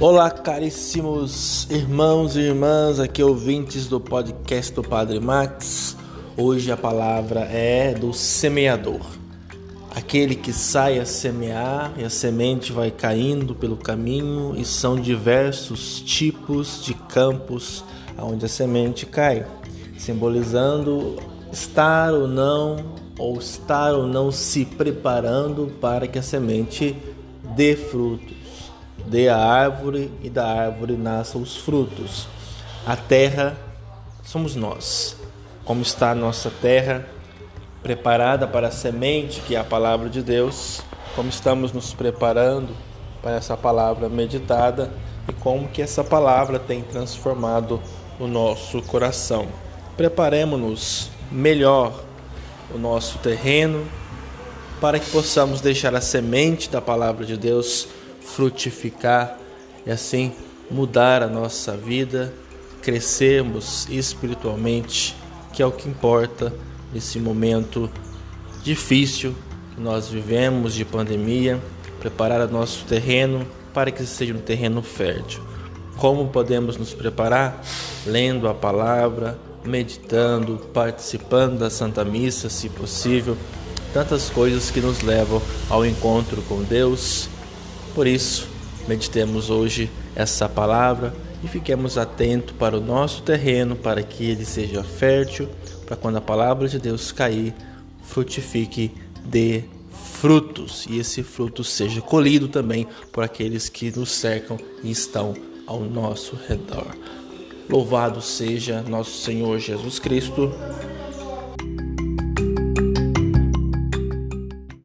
Olá, caríssimos irmãos e irmãs, aqui ouvintes do podcast do Padre Max. Hoje a palavra é do semeador. Aquele que sai a semear e a semente vai caindo pelo caminho, e são diversos tipos de campos onde a semente cai, simbolizando estar ou não, ou estar ou não se preparando para que a semente dê frutos dê a árvore e da árvore nasçam os frutos. A terra somos nós. Como está a nossa terra preparada para a semente, que é a palavra de Deus, como estamos nos preparando para essa palavra meditada e como que essa palavra tem transformado o nosso coração. Preparemos-nos melhor o nosso terreno para que possamos deixar a semente da palavra de Deus frutificar e assim mudar a nossa vida, crescermos espiritualmente, que é o que importa nesse momento difícil que nós vivemos de pandemia, preparar o nosso terreno para que seja um terreno fértil. Como podemos nos preparar? Lendo a palavra, meditando, participando da Santa Missa, se possível, tantas coisas que nos levam ao encontro com Deus por isso, meditemos hoje essa palavra e fiquemos atentos para o nosso terreno, para que ele seja fértil, para quando a palavra de Deus cair, frutifique, dê frutos e esse fruto seja colhido também por aqueles que nos cercam e estão ao nosso redor. Louvado seja nosso Senhor Jesus Cristo